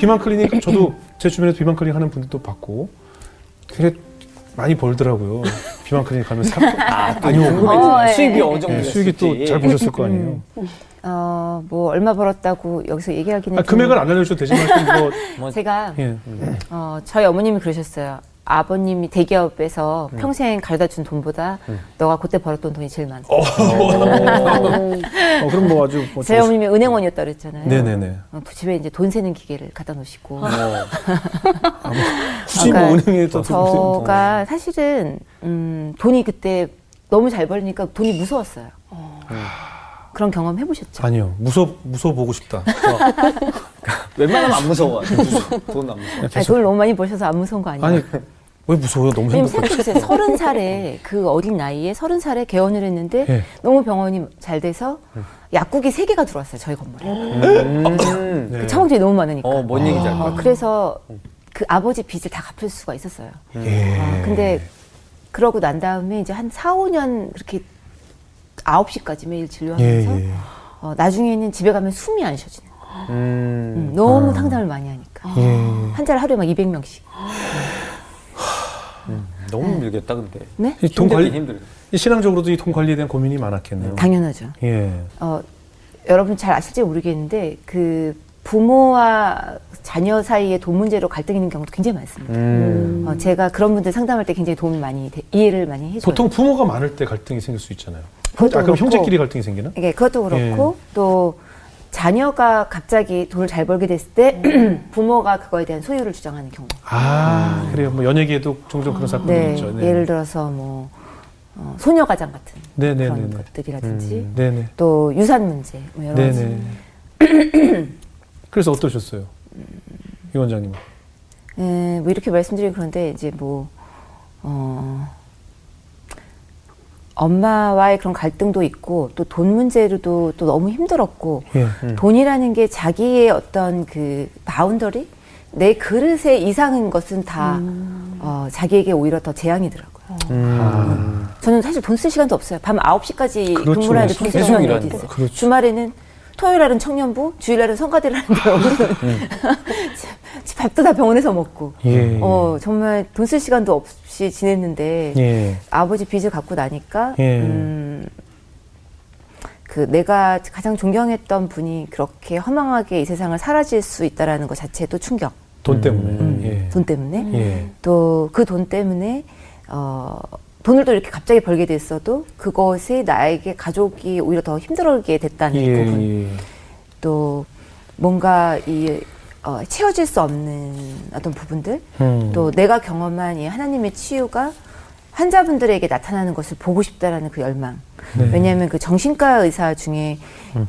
비만 클리닉 저도 제 주변에서 비만 클리닉 하는 분들도 봤고 되게 많이 벌더라고요. 비만 클리닉 가면 사, 많이 오고 어, 예. 수입이 어느 정도 네, 수익이 또 잘 보셨을 거 아니에요. 어, 뭐 얼마 벌었다고 여기서 얘기하기는 아, 좀- 금액을 안 알려주셔도 되지만 뭐 제가 예. 어, 저희 어머님이 그러셨어요. 아버님이 대기업에서 음. 평생 가져다 준 돈보다 너가 그때 벌었던 돈이 제일 많다. 어, 그럼 뭐 아주 뭐 제 어머님이 은행원이었다 그랬잖아요. 네네네. 어, 집에 이제 돈 세는 기계를 갖다 놓으시고. 굳이 뭐 그러니까 은행에 또 저가 사실은 음, 돈이 그때 너무 잘 벌리니까 돈이 무서웠어요. 그런 경험 해보셨죠? 아니요 무서 무서 보고 싶다. 웬만하면 안 무서워. 돈안 무서워. 아니, 돈을 너무 많이 버셔서 안 무서운 거 아니에요? 아니 왜 무서워요? 너무. 생각해보세요. 서른 살에 그 어린 나이에 서른 살에 개원을 했는데 예. 너무 병원이 잘 돼서 약국이 세 개가 들어왔어요. 저희 건물에. 음. 네. 그 차망들이 너무 많으니까. 어, 뭔 얘기인지 알 어, 거야. 그래서 그 아버지 빚을 다 갚을 수가 있었어요. 예. 아, 근데 그러고 난 다음에 이제 한 4, 5년 그렇게 9시까지 매일 예, 진료하면서 예. 어, 나중에는 집에 가면 숨이 안 쉬어지는 거예요. 음. 음, 너무 상담을 많이 하니까. 예. 한 달에 하루에 막 200명씩. 너무 힘들겠다, 근데. 네? 이돈 관리 힘들. 이 신앙적으로도 이 돈 관리에 대한 고민이 많았겠네요. 당연하죠. 예. 어, 여러분 잘 아실지 모르겠는데 그 부모와 자녀 사이에 돈 문제로 갈등이 있는 경우도 굉장히 많습니다. 음. 어, 제가 그런 분들 상담할 때 굉장히 도움을 많이 돼- 이해를 많이 해줘요. 보통 부모가 많을 때 갈등이 생길 수 있잖아요. 그것도 아, 그럼 그렇고. 형제끼리 갈등이 생기나? 이게 그것도 그렇고 또 자녀가 갑자기 돈을 잘 벌게 됐을 때 부모가 그거에 대한 소유를 주장하는 경우. 아, 그래요. 뭐 연예계에도 종종 그런 사건이 네, 있죠. 예를 들어서 뭐 어, 소녀가장 같은 네, 네, 그런 네, 네. 것들이라든지 네네. 또 유산 문제 뭐 여러 가지. 네네. 그래서 어떠셨어요? 이 원장님은? 에, 뭐 이렇게 말씀드리면 그런데 이제 뭐 어, 엄마와의 그런 갈등도 있고 또 돈 문제로도 또 너무 힘들었고 예. 돈이라는 게 자기의 어떤 그 boundary 내 그릇에 이상인 것은 다 어, 자기에게 오히려 더 재앙이더라고요. 음. 저는 사실 돈 쓸 시간도 없어요. 밤 9시까지 그렇죠. 근무를 하는데 돈 쓸 시간이. 어디 있어요. 그렇죠. 주말에는 토요일날은 청년부, 주일날은 성가대를 하는데 우리는 밥도 다 병원에서 먹고 예. 어, 정말 돈 쓸 시간도 없이 지냈는데 예. 아버지 빚을 갖고 나니까 예. 음, 그 내가 가장 존경했던 분이 그렇게 허망하게 이 세상을 사라질 수 있다라는 것 자체도 충격. 돈 때문에. 음, 예. 돈 때문에 예. 또그 돈 때문에 어, 돈을 또 이렇게 갑자기 벌게 됐어도 그것이 나에게 가족이 오히려 더 힘들게 됐다는 예. 부분. 예. 또 뭔가 이 어, 채워질 수 없는 어떤 부분들 음. 또 내가 경험한 이 하나님의 치유가 환자분들에게 나타나는 것을 보고 싶다라는 그 열망. 네. 왜냐하면 그 정신과 의사 중에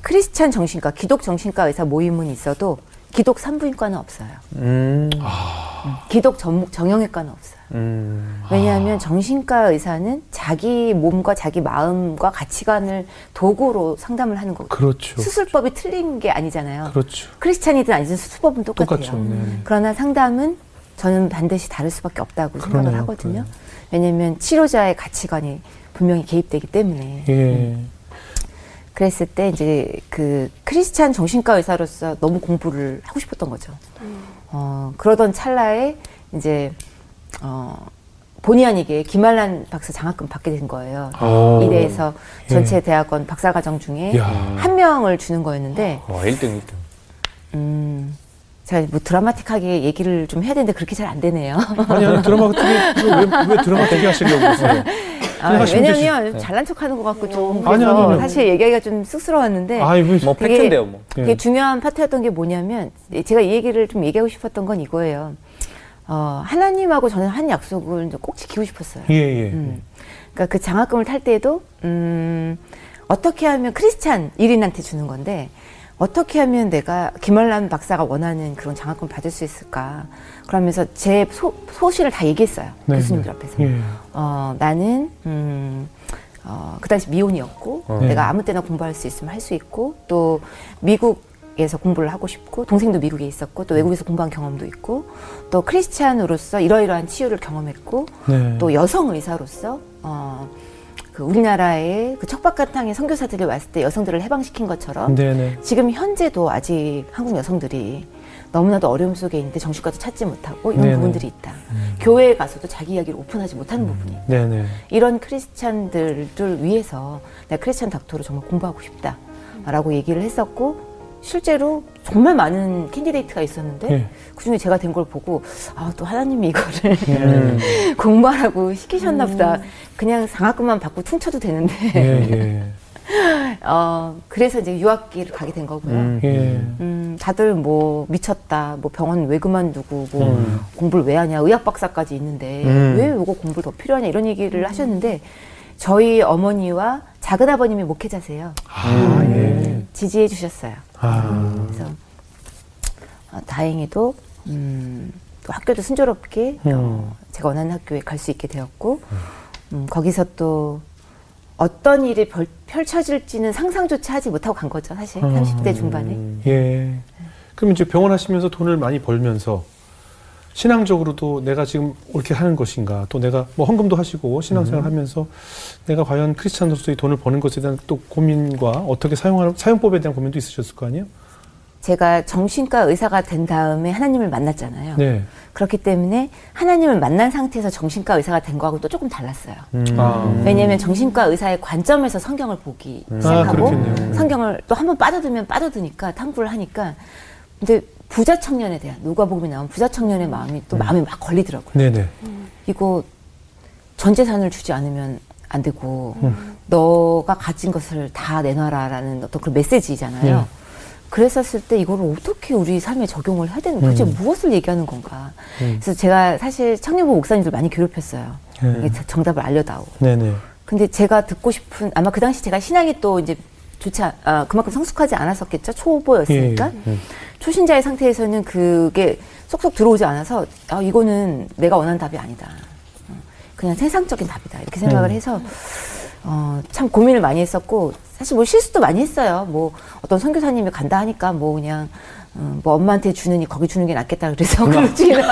크리스찬 정신과, 기독 정신과 의사 모임은 있어도 기독 산부인과는 없어요. 음. 기독 전, 정형외과는 없어요. 음. 왜냐하면 정신과 의사는 자기 몸과 자기 마음과 가치관을 도구로 상담을 하는 거고 그렇죠. 수술법이 틀린 게 아니잖아요. 그렇죠. 크리스찬이든 아니든 수술법은 똑같아요. 똑같죠. 네. 그러나 상담은 저는 반드시 다를 수밖에 없다고 생각을 그러네요, 하거든요. 그러네요. 왜냐하면 치료자의 가치관이 분명히 개입되기 때문에. 예. 그랬을 때 이제 그 크리스찬 정신과 의사로서 너무 공부를 하고 싶었던 거죠. 어, 그러던 찰나에 이제 어, 본의 아니게 김알란 박사 장학금 받게 된 거예요. 오. 이대에서 예. 전체 대학원 박사과정 중에 야. 한 명을 주는 거였는데 와, 1등, 1등. 음, 제가 뭐 드라마틱하게 얘기를 좀 해야 되는데 그렇게 잘 안 되네요. 아니, 아니, 드라마 되게, 왜, 왜 드라마 되게 하시려고 그러세요? 아. 왜냐면 잘난 척하는 것 같고 좀 아니, 아니, 아니. 사실 얘기하기가 좀 쑥스러웠는데 아이, 왜. 뭐, 팩트인데요, 뭐. 그게 예. 중요한 파트였던 게 뭐냐면 제가 이 얘기를 좀 얘기하고 싶었던 건 이거예요. 어, 하나님하고 저는 한 약속을 꼭 지키고 싶었어요. 예, 예. 음. 그러니까 그 장학금을 탈 때도 음, 어떻게 하면 크리스찬 1인한테 주는 건데 어떻게 하면 내가 김알람 박사가 원하는 그런 장학금 을 받을 수 있을까? 그러면서 제 소, 소신을 다 얘기했어요. 네, 교수님들 네. 앞에서. 예. 어, 나는 음, 어, 그 당시 미혼이었고 네. 내가 아무 때나 공부할 수 있으면 할 수 있고 또 미국 에서 공부를 하고 싶고 동생도 미국에 있었고 또 외국에서 공부한 경험도 있고 또 크리스찬으로서 이러이러한 치유를 경험했고 네. 또 여성 의사로서 어, 그 우리나라의 그 척박가탕의 선교사들이 왔을 때 여성들을 해방시킨 것처럼 네네. 지금 현재도 아직 한국 여성들이 너무나도 어려움 속에 있는데 정신과도 찾지 못하고 이런 네네. 부분들이 있다. 교회에 가서도 자기 이야기를 오픈하지 못하는 부분이. 네네. 이런 크리스찬들을 위해서 내가 크리스찬 닥터로 정말 공부하고 싶다 라고 얘기를 했었고 실제로 정말 많은 candidate가 있었는데 예. 그중에 제가 된 걸 보고 아 또 하나님이 이거를 음. 공부하라고 시키셨나 보다 그냥 장학금만 받고 퉁쳐도 되는데 예, 예. 어 그래서 이제 유학길을 가게 된 거고요. 음. 예. 다들 뭐 미쳤다, 뭐 병원 왜 그만두고 뭐 음. 공부를 왜 하냐, 의학 박사까지 있는데 음. 왜 요거 공부를 더 필요하냐 이런 얘기를 하셨는데 저희 어머니와 작은 아버님이 목회자세요. 아, 예. 지지해 주셨어요. 아. 그래서 어, 다행히도 음, 또 학교도 순조롭게 음. 어, 제가 원하는 학교에 갈 수 있게 되었고 음, 거기서 또 어떤 일이 벌- 펼쳐질지는 상상조차 하지 못하고 간 거죠 사실 음. 30대 중반에 예. 그럼 이제 병원 하시면서 돈을 많이 벌면서 신앙적으로도 내가 지금 옳게 하는 것인가 또 내가 뭐 헌금도 하시고 신앙생활 하면서 내가 과연 크리스찬으로서의 돈을 버는 것에 대한 또 고민과 어떻게 사용하는 사용법에 대한 고민도 있으셨을 거 아니에요? 제가 정신과 의사가 된 다음에 하나님을 만났잖아요. 네. 그렇기 때문에 하나님을 만난 상태에서 정신과 의사가 된 거하고 또 조금 달랐어요. 아. 왜냐하면 정신과 의사의 관점에서 성경을 보기 아, 시작하고 그렇겠네요. 성경을 또 한 번 빠져들면 빠져드니까 탐구를 하니까 근데 부자 청년에 대한 누가복음에 나온 부자 청년의 마음이 또 마음에 막 걸리더라고요. 네네. 이거 전 재산을 주지 않으면 안 되고 너가 가진 것을 다 내놔라라는 어떤 그런 메시지잖아요. 네. 그랬었을 때 이거를 어떻게 우리 삶에 적용을 해야 되는 도대체 음. 무엇을 얘기하는 건가. 음. 그래서 제가 사실 청년부 목사님들 많이 괴롭혔어요. 네. 정답을 알려다오. 네네. 근데 제가 듣고 싶은 아마 그 당시 제가 신앙이 또 이제 좋지 않, 아, 그만큼 성숙하지 않았었겠죠? 초보였으니까? 예, 예. 초신자의 상태에서는 그게 쏙쏙 들어오지 않아서 아 이거는 내가 원하는 답이 아니다. 어, 그냥 세상적인 답이다. 이렇게 생각을 음. 해서 어, 참 고민을 많이 했었고 사실 뭐 실수도 많이 했어요. 뭐 어떤 선교사님이 간다 하니까 뭐 그냥 음, 뭐 엄마한테 주느니 거기 주는 게 낫겠다 그래서 그렇지는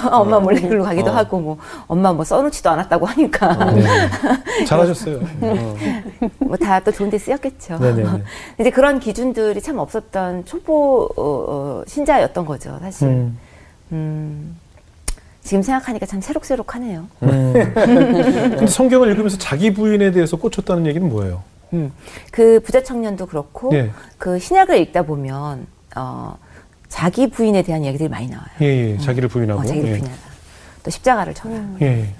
엄마 몰래 글로 가기도 어. 하고 뭐 엄마 뭐 써놓지도 않았다고 하니까 네. 잘하셨어요. 어. 뭐다 또 좋은 데 쓰였겠죠. 네네네. 이제 그런 기준들이 참 없었던 초보 어, 어, 신자였던 거죠, 사실. 음. 음. 지금 생각하니까 참 새록새록하네요. 음. 근데 성경을 읽으면서 자기 부인에 대해서 꽂혔다는 얘기는 뭐예요? 음. 그 부자 청년도 그렇고 예. 그 신약을 읽다 보면 어, 자기 부인에 대한 이야기들이 많이 나와요. 예, 예. 자기를 부인하고. 어, 자기를 예. 부인하다. 또 십자가를 져라. 예. 예.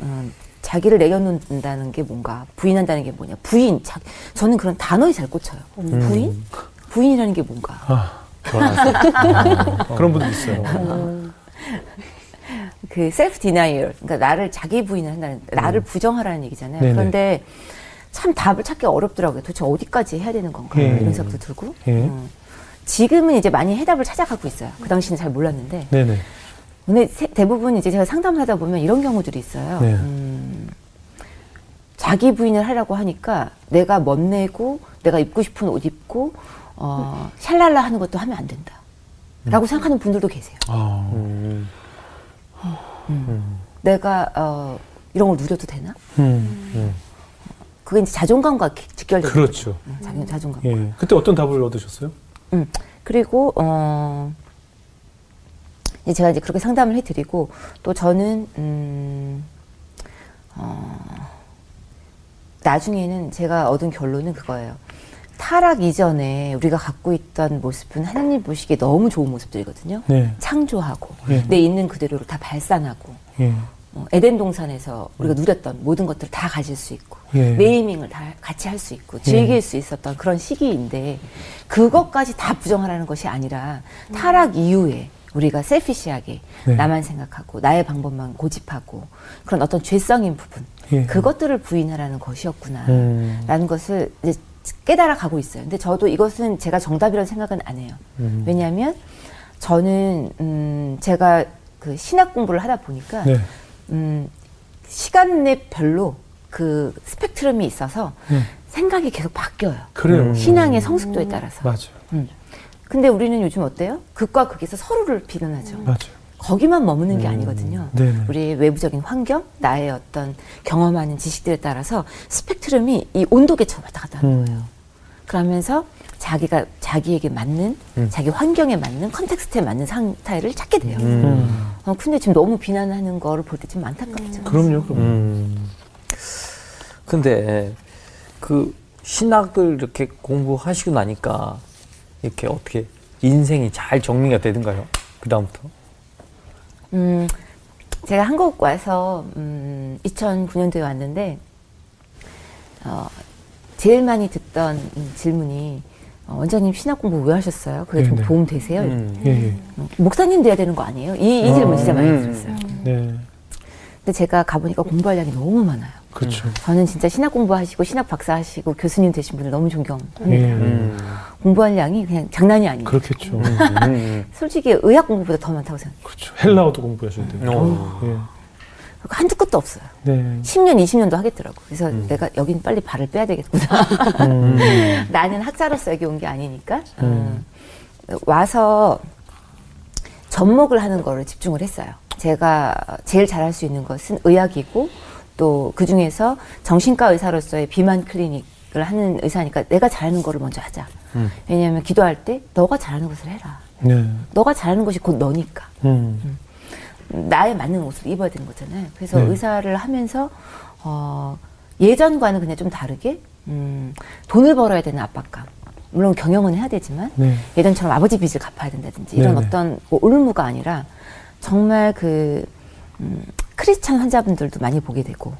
음, 자기를 내려놓는다는 게 뭔가 부인한다는 게 뭐냐 부인 자, 저는 그런 단어에 잘 꽂혀요 부인 부인이라는 게 뭔가 아. 그런 분들 있어요. 그 self denial 그러니까 나를 자기 부인을 한다는 나를 부정하라는 얘기잖아요 네네. 그런데 참 답을 찾기 어렵더라고요 도대체 어디까지 해야 되는 건가 예. 이런 생각도 들고 예. 음. 지금은 이제 많이 해답을 찾아가고 있어요 그 당시는 잘 몰랐는데 네네. 근데 세- 대부분 이제 제가 상담을 하다 보면 이런 경우들이 있어요. 네. 음, 자기 부인을 하려고 하니까 내가 멋내고 내가 입고 싶은 옷 입고 어, 샬랄라 하는 것도 하면 안 된다. 라고 생각하는 분들도 계세요. 아, 음. 내가 어, 이런 걸 누려도 되나? 음. 그게 이제 자존감과 기- 직결되는 그렇죠. 음, 자기 자존감. 예. 그때 어떤 답을 얻으셨어요? 음. 그리고 어 이제 제가 이제 그렇게 상담을 해드리고 또 저는 음, 어, 나중에는 제가 얻은 결론은 그거예요. 타락 이전에 우리가 갖고 있던 모습은 하나님 보시기에 너무 좋은 모습들이거든요. 네. 창조하고 예. 내 있는 그대로를 다 발산하고 예. 어, 에덴 동산에서 우리가 누렸던 모든 것들을 다 가질 수 있고 예. 네이밍을 다 같이 할 수 있고 즐길 예. 수 있었던 그런 시기인데 그것까지 다 부정하라는 것이 아니라 타락 이후에 우리가 셀피시하게 네. 나만 생각하고 나의 방법만 고집하고 그런 어떤 죄성인 부분 예. 그것들을 부인하라는 것이었구나 음. 라는 것을 이제 깨달아 가고 있어요. 근데 저도 이것은 제가 정답이라는 생각은 안 해요. 음. 왜냐하면 저는 음 제가 그 신학 공부를 하다 보니까 네. 음, 시간 내 별로 그 스펙트럼이 있어서 음. 생각이 계속 바뀌어요. 그래요. 음. 신앙의 성숙도에 따라서. 맞아요. 음. 근데 우리는 요즘 어때요? 극과 극에서 서로를 비난하죠. 맞아요. 거기만 머무는 게 음. 아니거든요. 네네. 우리 외부적인 환경, 나의 어떤 경험하는 지식들에 따라서 스펙트럼이 이 온도 계층 왔다 갔다 하는 거예요. 음. 그러면서 자기가 자기에게 맞는 음. 자기 환경에 맞는 컨텍스트에 맞는 상태를 찾게 돼요. 음. 어, 근데 지금 너무 비난하는 거를 볼 때 좀 안타깝죠. 그럼요, 그럼. 음. 근데 그 신학을 이렇게 공부하시고 나니까 이렇게 어떻게 인생이 잘 정리가 되든가요? 그 다음부터? 음, 제가 한국 와서 음, 2009년도에 왔는데 어, 제일 많이 듣던 음, 질문이 어, 원장님 신학 공부 왜 하셨어요? 그게 좀 네네. 도움 되세요? 음. 예, 예. 음, 목사님 돼야 되는 거 아니에요? 이, 이 질문 진짜 많이 음. 들었어요. 네. 근데 제가 가보니까 공부할 양이 너무 많아요. 그렇죠. 저는 진짜 신학 공부하시고 신학 박사 하시고 교수님 되신 분들 너무 존경합니다. 예. 음. 공부할 양이 그냥 장난이 아니에요. 그렇겠죠. 음. 음. 솔직히 의학 공부보다 더 많다고 생각해요. 그렇죠. 헬라어도 공부하셔야 돼요. 어. 예. 한두 끝도 없어요. 네. 10년, 20년도 하겠더라고. 그래서 음. 내가 여긴 빨리 발을 빼야 되겠구나. 음. 나는 학자로서 여기 온 게 아니니까. 음. 음, 와서 접목을 하는 거를 집중을 했어요. 제가 제일 잘할 수 있는 것은 의학이고 또 그 중에서 정신과 의사로서의 비만 클리닉을 하는 의사니까 내가 잘하는 거를 먼저 하자. 음. 왜냐하면 기도할 때 너가 잘하는 것을 해라. 네. 너가 잘하는 것이 곧 너니까. 음. 나에 맞는 옷을 입어야 되는 거잖아요. 그래서 네. 의사를 하면서 어, 예전과는 그냥 좀 다르게 음, 돈을 벌어야 되는 압박감. 물론 경영은 해야 되지만 네. 예전처럼 아버지 빚을 갚아야 된다든지 이런 네네. 어떤 뭐 올무가 아니라 정말 그 음, 크리스찬 환자분들도 많이 보게 되고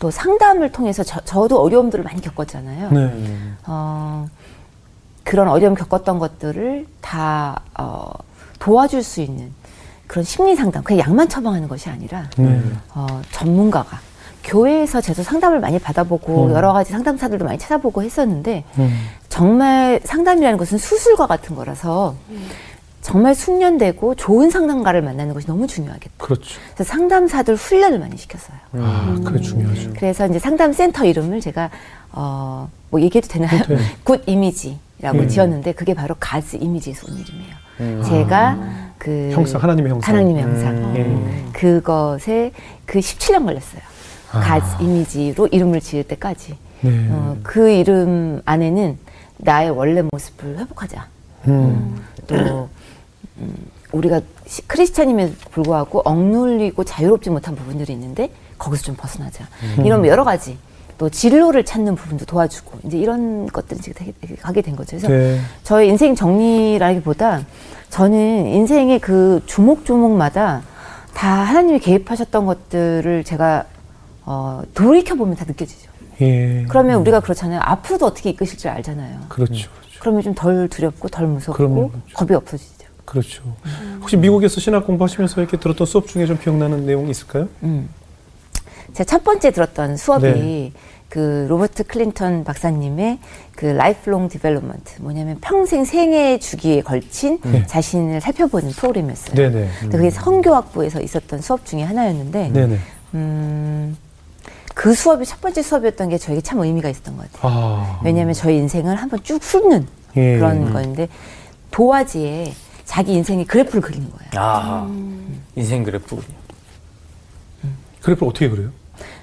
또 상담을 통해서 저, 저도 어려움들을 많이 겪었잖아요. 네. 어, 그런 어려움 겪었던 것들을 다 어, 도와줄 수 있는 그런 심리 상담, 그냥 약만 처방하는 것이 아니라 네. 어, 전문가가 교회에서 제도 상담을 많이 받아보고 음. 여러 가지 상담사들도 많이 찾아보고 했었는데 음. 정말 상담이라는 것은 수술과 같은 거라서 정말 숙련되고 좋은 상담가를 만나는 것이 너무 중요하겠다. 그렇죠. 그래서 상담사들 훈련을 많이 시켰어요. 아, 그게 중요하죠. 그래서 이제 상담센터 이름을 제가 어, 뭐 얘기해도 되나요? 네. Good Image라고 음. 지었는데 그게 바로 God's image에서 온 이름이에요. 음. 제가 그 형상, 하나님의 형상. 하나님의 형상 음. 그것에 그 17년 걸렸어요. 아. 이미지로 이름을 지을 때까지 네. 어, 그 이름 안에는 나의 원래 모습을 회복하자. 음. 또 음, 우리가 시- 크리스찬임에도 불구하고 억눌리고 자유롭지 못한 부분들이 있는데 거기서 좀 벗어나자. 음. 이런 여러 가지 또 진로를 찾는 부분도 도와주고 이제 이런 것들을 지금 되게, 되게 가게 된 거죠. 그래서 네. 저의 인생 정리라기보다 저는 인생의 그 주목주목마다 다 하나님이 개입하셨던 것들을 제가 어, 돌이켜 보면 다 느껴지죠. 예. 그러면 우리가 그렇잖아요. 앞으로도 어떻게 이끄실 줄 알잖아요. 그렇죠. 그렇죠. 그러면 좀 덜 두렵고 덜 무섭고 그렇죠. 겁이 없어지죠. 그렇죠. 혹시 미국에서 신학 공부하시면서 이렇게 들었던 수업 중에 좀 기억나는 내용이 있을까요? 음. 제가 첫 번째 들었던 수업이 네. 그 로버트 클린턴 박사님의 그 lifelong development 뭐냐면 평생 생애 주기에 걸친 네. 자신을 살펴보는 프로그램이었어요. 네네. 근데 그게 선교학부에서 있었던 수업 중에 하나였는데 네네. 음, 그 수업이 첫 번째 수업이었던 게 저에게 참 의미가 있었던 것 같아요. 아. 왜냐하면 저희 인생을 한번 쭉 훑는 예. 그런 거였는데 도화지에 자기 인생의 그래프를 그리는 거예요. 아, 인생 그래프군요. 그래프 어떻게 그래요?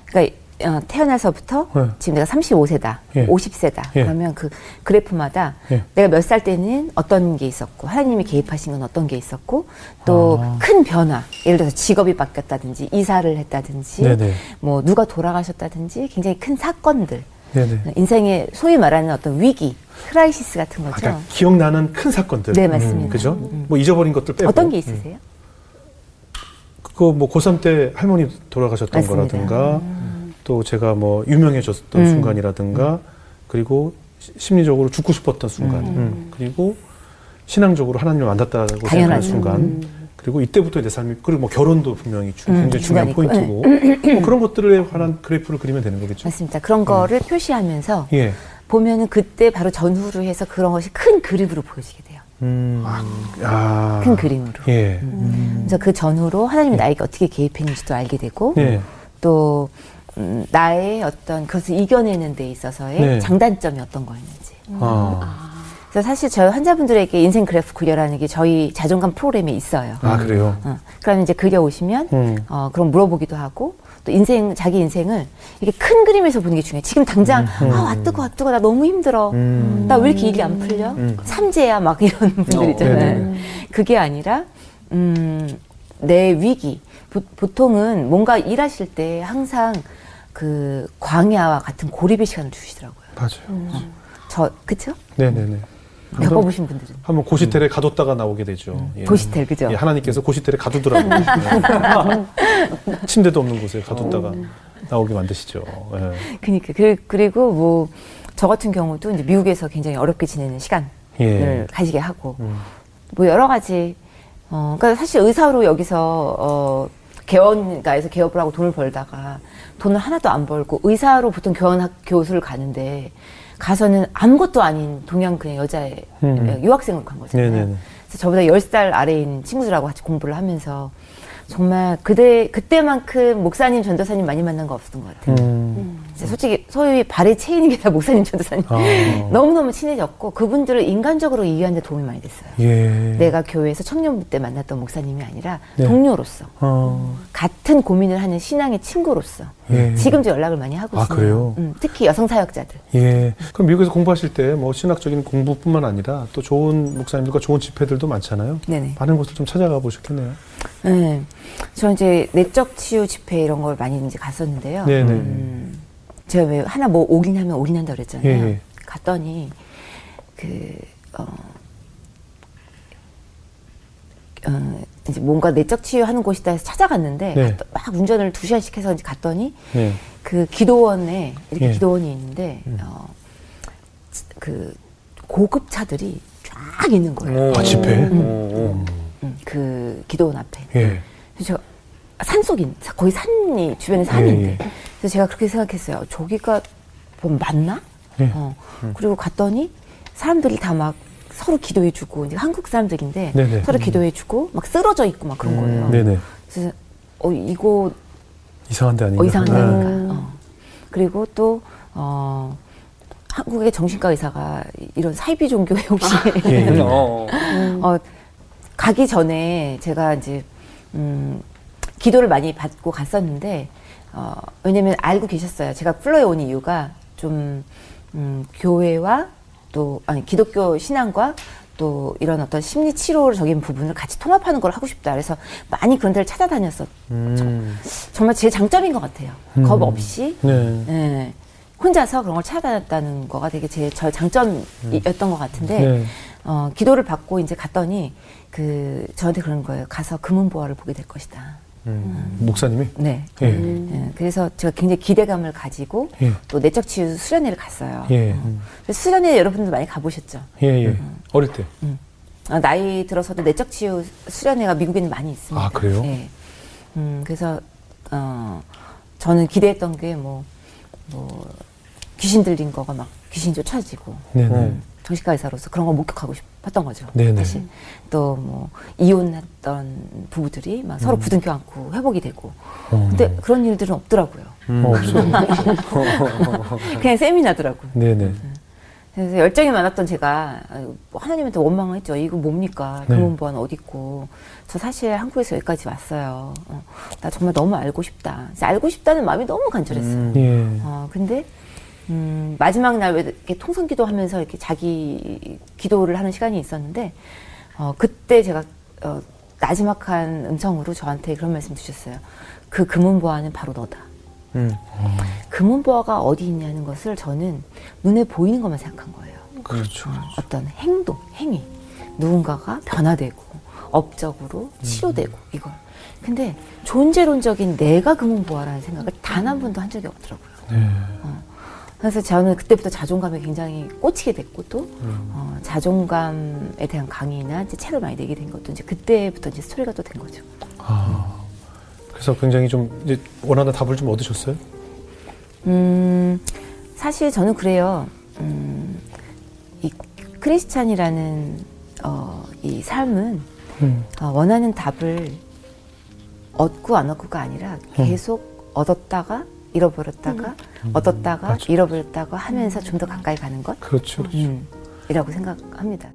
그러니까 어, 태어나서부터 네. 지금 내가 35세다, 예. 50세다. 예. 그러면 그 그래프마다 예. 내가 몇 살 때는 어떤 게 있었고 하나님이 개입하신 건 어떤 게 있었고 또 아. 큰 변화, 예를 들어서 직업이 바뀌었다든지 이사를 했다든지 네네. 뭐 누가 돌아가셨다든지 굉장히 큰 사건들, 네네. 인생의 소위 말하는 어떤 위기, crisis 같은 거죠. 아까 기억나는 큰 사건들. 네, 맞습니다. 그죠? 음. 뭐 잊어버린 것들 빼고. 어떤 게 있으세요? 그거 뭐 고3 때 할머니 돌아가셨던 맞습니다. 거라든가 또 제가 뭐 유명해졌던 음. 순간이라든가 그리고 시- 심리적으로 죽고 싶었던 순간 음. 그리고 신앙적으로 하나님을 만났다고 생각하는. 순간 그리고 이때부터 내 삶이 그리고 뭐 결혼도 분명히 주- 음, 굉장히 중요한. 포인트고 뭐 그런 것들에 관한 그래프를 그리면 되는 거겠죠. 맞습니다. 그런 거를 표시하면서 예. 보면은 그때 바로 전후로 해서 그런 것이 큰 그림으로 보여지게 돼요. 음. 아. 큰 그림으로. 예. 그래서 그 전후로 하나님이 나에게 어떻게 개입했는지도 알게 되고 예. 또 음, 나의 어떤 그것을 이겨내는 데 있어서의 네. 장단점이 어떤 거였는지. 아. 그래서 사실 저희 환자분들에게 인생 그래프 그려라는 게 저희 자존감 프로그램에 있어요. 아 그래요. 어, 그러면 이제 그려오시면 음. 어, 그럼 물어보기도 하고 또 인생 자기 인생을 이게 큰 그림에서 보는 게 중요해. 지금 당장 아, 와 뜨거 와 뜨거 나 너무 힘들어. 음. 나왜 이렇게 일이 안 풀려? 삼재야 막 이런 분들 어, 있잖아요. 네네. 그게 아니라 음, 내 위기. 보, 보통은 뭔가 일하실 때 항상 그 광야와 같은 고립의 시간을 주시더라고요. 맞아요. 저 그쵸? 네네네. 겪어보신 분들은 한번 고시텔에 가뒀다가 나오게 되죠. 예. 고시텔 그죠? 예, 하나님께서 고시텔에 가두더라고요. 예. 침대도 없는 곳에 가뒀다가 나오게 만드시죠. 예. 그니까 그, 그리고 뭐 저 같은 경우도 이제 미국에서 굉장히 어렵게 지내는 시간을 예. 가지게 하고 음. 뭐 여러 가지 어 그러니까 사실 의사로 여기서 어 개원가에서 개업을 하고 돈을 벌다가 돈을 하나도 안 벌고 의사로 보통 교원 교수를 가는데 가서는 아무것도 아닌 동양 그냥 여자의 음. 유학생으로 간 거잖아요. 네네네. 그래서 저보다 10살 아래인 친구들하고 같이 공부를 하면서 정말 그때 그때만큼 목사님 전도사님 많이 만난 거 없었던 것 같아요. 음. 진짜 솔직히 소위 발에 채이는 게 다 목사님 전도사님 아. 너무너무 친해졌고 그분들을 인간적으로 이해하는 데 도움이 많이 됐어요. 예. 내가 교회에서 청년부 때 만났던 목사님이 아니라 네. 동료로서 어. 같은 고민을 하는 신앙의 친구로서 예. 지금도 연락을 많이 하고 아, 있어요. 그래요? 음, 특히 여성 사역자들. 예. 그럼 미국에서 공부하실 때 뭐 신학적인 공부뿐만 아니라 또 좋은 목사님들과 좋은 집회들도 많잖아요. 네네. 많은 곳을 좀 찾아가 보셨겠네요. 네. 저 이제 내적 치유 집회 이런 걸 많이 이제 갔었는데요. 네네. 음, 제가 왜 하나 뭐 오긴 하면 올인한다 그랬잖아요. 예, 예. 갔더니 그 어, 어, 이제 뭔가 내적 치유하는 곳이다 해서 찾아갔는데 네. 갔더- 막 운전을 두 시간씩 해서 이제 갔더니 네. 그 기도원에 이렇게 예. 음. 기도원이 있는데 어, 그 고급 차들이 쫙 있는 거예요. 아, 집회? 음, 그 기도원 앞에. 예. 그래서 산속인 거의 산이 주변에 산인데 예, 예. 그래서 제가 그렇게 생각했어요. 저기가 뭐 맞나? 예. 어. 그리고 갔더니 사람들이 다 막 서로 기도해주고 이제 한국 사람들인데 네네. 서로 기도해주고 막 쓰러져 있고 막 그런 거예요. 음, 네네. 그래서 어 이거 이상한데 아닌가? 어, 이상한 아. 데니까. 어. 그리고 또 어. 한국의 정신과 의사가 이런 사이비 종교에 혹시 예, 예. 어. 어, 가기 전에 제가 이제 음, 기도를 많이 받고 갔었는데 어, 왜냐면 알고 계셨어요. 제가 플로에 온 이유가 좀 음, 교회와 또 아니 기독교 신앙과 또 이런 어떤 심리 치료적인 부분을 같이 통합하는 걸 하고 싶다. 그래서 많이 그런 데를 찾아다녔어. 음. 정말 제 장점인 것 같아요. 음. 겁 없이 네. 예, 혼자서 그런 걸 찾아다녔다는 거가 되게 제저 장점이었던 것 같은데 네. 어, 기도를 받고 이제 갔더니 그 저한테 그런 거예요. 가서 금은보화를 보게 될 것이다. 음. 목사님이? 네. 예. 예, 그래서 제가 굉장히 기대감을 가지고 예. 또 내적 치유 수련회를 갔어요. 예. 어, 그래서 수련회 여러분들 많이 가보셨죠? 예, 예. 어릴 때. 아, 나이 들어서도 내적 치유 수련회가 미국에는 많이 있습니다. 아, 그래요? 예. 음, 그래서 어, 저는 기대했던 게 뭐 뭐 귀신 들린 거가 막 귀신 쫓아지고 네네. 음. 정신과 의사로서 그런 걸 목격하고 싶었던 거죠. 네네. 사실 또뭐 이혼했던 부부들이 막 서로 부둥켜 안고 회복이 되고. 어. 근데 그런 일들은 없더라고요. 어, 없어요. 그냥 세미나더라고요. 네네. 그래서 열정이 많았던 제가 뭐 하나님한테 원망을 했죠. 이거 뭡니까? 네. 금은보안 어디 있고. 저 사실 한국에서 여기까지 왔어요. 어, 나 정말 너무 알고 싶다. 알고 싶다는 마음이 너무 간절했어요. 음. 예. 어, 근데, 음, 마지막 날왜 이렇게 통성 기도하면서 이렇게 자기 기도를 하는 시간이 있었는데, 어, 그때 제가, 어, 나지막한 음성으로 저한테 그런 말씀 주셨어요. 그 금은보화는 바로 너다. 음. 금은보화가 어디 있냐는 것을 저는 눈에 보이는 것만 생각한 거예요. 그렇죠. 어떤 행동, 행위. 누군가가 변화되고, 업적으로 치료되고, 이걸. 근데 존재론적인 내가 금은보화라는 생각을 단 한 번도 한 적이 없더라고요. 네. 그래서 저는 그때부터 자존감에 굉장히 꽂히게 됐고 또 어, 자존감에 대한 강의나 이제 책을 많이 내게 된 것도 이제 그때부터 이제 스토리가 또 된 거죠. 아. 그래서 굉장히 좀 이제 원하는 답을 좀 얻으셨어요? 음, 사실 저는 그래요. 음, 이 크리스찬이라는 어, 이 삶은 음. 어, 원하는 답을 얻고 안 얻고가 아니라 계속 얻었다가 잃어버렸다가 얻었다가 맞아. 잃어버렸다가 하면서 좀 더 가까이 가는 것. 그렇죠. 그렇죠. 음. 이라고 생각합니다.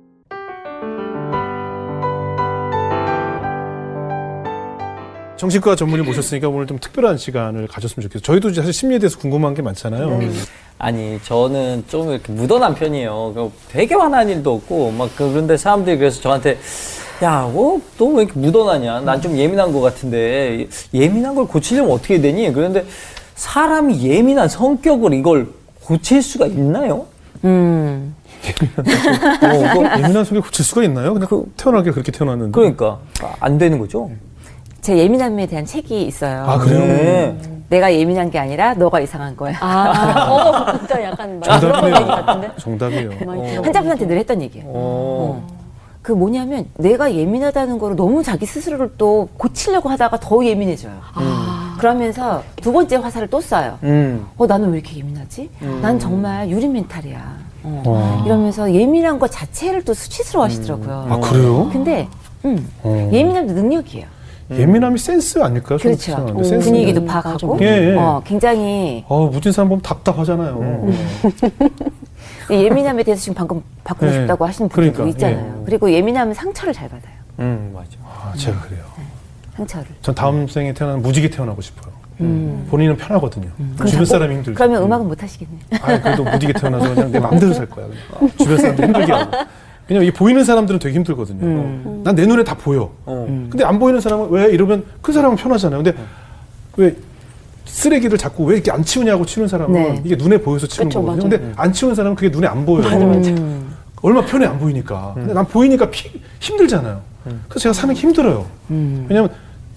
정신과 전문의 모셨으니까 오늘 좀 특별한 시간을 가졌으면 좋겠어요. 저희도 사실 심리에 대해서 궁금한 게 많잖아요. 아니 저는 좀 이렇게 묻어난 편이에요. 그 되게 화난 일도 없고 막 그런데 사람들이 그래서 저한테 야, 어, 너왜 이렇게 묻어나냐? 난 좀 예민한 것 같은데 예민한 걸 고치려면 어떻게 되니? 그런데 사람이 예민한 성격을 이걸 고칠 수가 있나요? 음, 어, 예민한 속에 고칠 수가 있나요? 그냥 태어나게 그렇게 태어났는데. 그러니까 안 되는 거죠. 제 예민함에 대한 책이 있어요. 아, 그래요? 네. 내가 예민한 게 아니라 너가 이상한 거야. 아, 어, 진짜 약간 정답이에요. 같은데. 정답이에요. 어. 환자분한테 늘 했던 얘기예요. 어. 그 뭐냐면 내가 예민하다는 거를 너무 자기 스스로를 또 고치려고 하다가 더 예민해져요. 그러면서 두 번째 화살을 또 쏴요. 음. 어 나는 왜 이렇게 예민하지? 음. 난 정말 유리 멘탈이야. 어. 어. 이러면서 예민한 것 자체를 또 수치스러워 하시더라고요. 아, 그래요? 근데 음, 어. 예민함도 능력이에요. 예민함이 센스 아닐까요? 그렇죠. 음, 센스. 분위기도 음, 파악하고. 예, 예. 어, 굉장히 어, 무진 사람 보면 답답하잖아요. 이 예민함에 대해서 지금 방금 바꾸고 네. 싶다고 하시는 분들도 그러니까, 있잖아요. 그리고 예민하면 상처를 잘 받아요. 음, 맞아. 아, 제가 그래요. 상처를. 전 다음 생에 태어나면 무지개 태어나고 싶어요. 음. 본인은 편하거든요. 그럼 주변 사람이 힘들죠. 그러면 음악은 못 하시겠네. 아, 그래도 무지개 태어나서 그냥 내 마음대로 살 거야. 그냥. 주변 사람들 힘들게 하고. 왜냐면 이 보이는 사람들은 되게 힘들거든요. 음. 난 내 눈에 다 보여. 어. 근데 안 보이는 사람은 왜 이러면 그 사람은 편하잖아요. 근데 왜 쓰레기를 자꾸 왜 이렇게 안 치우냐고 치우는 사람은 네. 이게 눈에 보여서 치우는 그쵸, 거거든요. 맞아요. 근데 안 치우는 사람은 그게 눈에 안 보여요. 음. 얼마 편해 안 보이니까. 근데 난 보이니까 피- 힘들잖아요. 그래서 제가 사는 게 힘들어요. 음. 왜냐면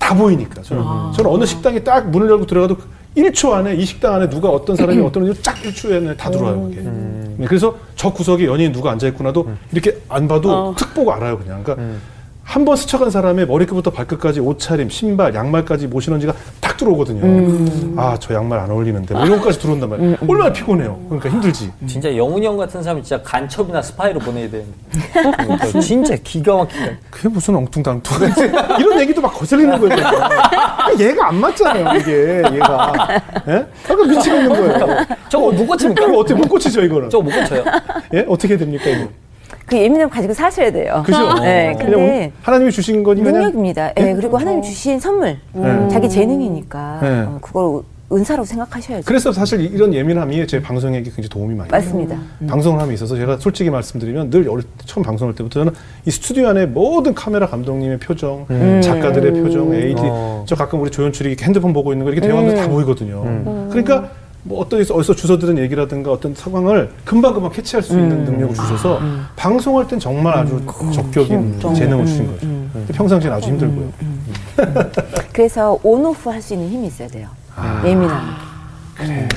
다 보이니까. 저는, 저는 어느 식당에 딱 문을 열고 들어가도 1초 안에 이 식당 안에 누가 어떤 사람이 어떤 분이 쫙 1초 안에 다 들어와요. 그게. 네, 그래서 저 구석에 연예인 누가 앉아있구나도 이렇게 안 봐도 툭 보고 알아요. 그냥. 그러니까 한번 스쳐간 사람의 머리끝부터 발끝까지 옷차림, 신발, 양말까지 뭐 신은지가 딱 들어오거든요. 아, 저 양말 안 어울리는데. 뭐 이런 것까지 들어온단 말이에요. 얼마나 피곤해요. 그러니까 힘들지. 진짜 영훈이 형 같은 사람이 진짜 간첩이나 스파이로 보내야 되는데. 그러니까 진짜 기가 막히게. 그게 무슨 엉뚱당뚱. 이런 얘기도 막 거슬리는 거예요. 제가. 얘가 안 맞잖아요, 이게. 얘가. 예? 아까 미치겠는 거예요. 저거 못 고칩니까? 어떻게 못 고치죠, 이거는? 저거 못 고쳐요. 예? 어떻게 해야 됩니까, 이거? 그 예민함 가지고 사셔야 돼요. 그죠? 네, 그냥 근데 하나님이 주신 거니. 능력입니다. 예, 그리고 하나님 주신 선물, 네. 자기 재능이니까 네. 어, 그걸 은사라고 생각하셔야죠. 그래서 사실 이런 예민함이 제 방송에게 굉장히 도움이 많이 돼요. 맞습니다. 방송을 함에 있어서 제가 솔직히 말씀드리면 늘 어릴 때 처음 방송할 때부터 저는 이 스튜디오 안에 모든 카메라 감독님의 표정, 작가들의 표정, AD, 어. 저 가끔 우리 조연출이 핸드폰 보고 있는 거 이렇게 대화하면서 다 보이거든요. 그러니까 뭐 어떤 어디서 주워들은 얘기라든가 어떤 상황을 금방금방 캐치할 수 있는 능력을 주셔서 방송할 땐 정말 아주 적격인 재능을 주신 거죠. 근데 평상시엔 아주 힘들고요. 그래서 온오프 할 수 있는 힘이 있어야 돼요. 예민함. 음.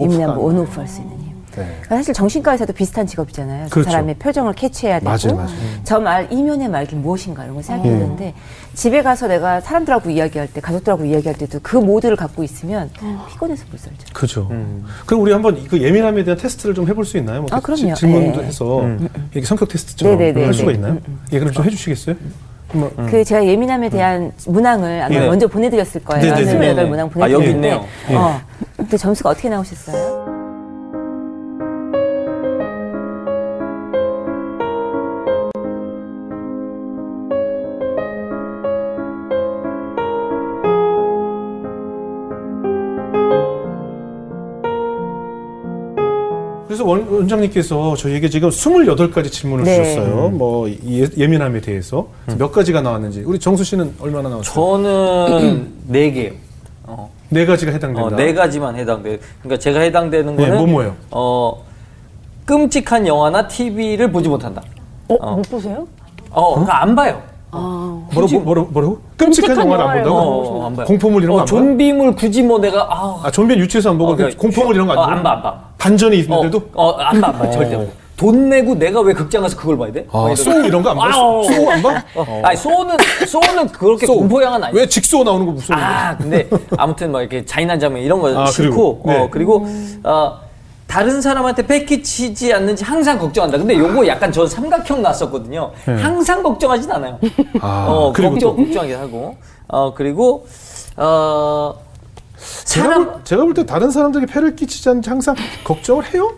예민함 오프가 온오프 할 수 있는 힘. 네. 그러니까 사실 정신과에서도 비슷한 직업이잖아요. 그렇죠. 그 사람의 표정을 캐치해야 되고 맞아요, 맞아요. 저말 이면의 말이 무엇인가 이런 걸 생각해야 되는데 집에 가서 내가 사람들하고 이야기할 때 가족들하고 이야기할 때도 그 모드를 갖고 있으면 피곤해서 못 살죠. 그죠. 그럼 우리 한번 그 예민함에 대한 테스트를 좀 해볼 수 있나요? 뭐 아, 그럼요. 질문도 네. 해서 이렇게 성격 테스트처럼 네네네. 할 수가 네. 있나요? 예, 그럼 좀 해주시겠어요? 뭐, 그 제가 예민함에 대한 문항을 아마 예. 먼저 보내드렸을 거예요. 네네네. 28 문항 아, 보내드렸는데 여기 있네요. 어, 근데 점수가 어떻게 나오셨어요? 원, 원장님께서 저희에게 지금 28가지 질문을 네. 주셨어요. 뭐 예, 예민함에 대해서 그래서 몇 가지가 나왔는지 우리 정수 씨는 얼마나 나왔어요? 저는 네 개요. 어, 네 가지가 해당된다. 어, 네 가지만 해당돼요. 그러니까 제가 해당되는 네, 거는 뭐 뭐예요? 어, 끔찍한 영화나 TV를 보지 못한다. 어, 어. 못 보세요? 어, 그러니까 안 봐요. 아, 뭐라고 뭐라고 뭐라고? 끔찍한, 영화를 안 본다고? 어, 어, 안 봐요. 공포물 이런 어, 거안 봐요? 좀비물 굳이 뭐 내가 아, 아 좀비 유치해서 안 보고 어, 그러니까 공포물 이런 거안 어, 봐, 안 봐. 반전이 어, 있는데도 어, 안 봐, 안 봐, 절대. 안 봐. 돈 내고 내가 왜 극장 가서 그걸 봐야 돼? 막 아. 소우 이런 거 안 봐? 소우 안 봐? 어. 아니 소는 소는 그렇게 소우. 공포 영화는 아니야. 왜 직소 나오는 거 무서워? 아, 근데 아무튼 막 이렇게 잔인한 장면 이런 거 아, 싫고 그리고, 네. 어 그리고 어 다른 사람한테 패키치지 않는지 항상 걱정한다. 근데 요거 약간 전 삼각형 났었거든요. 항상 걱정하진 않아요. 네. 아, 어 걱정 또? 걱정하긴 하고 어 그리고 어 제가, 사람 볼, 제가 볼 때 다른 사람들에게 폐를 끼치지 않는지 항상 걱정을 해요?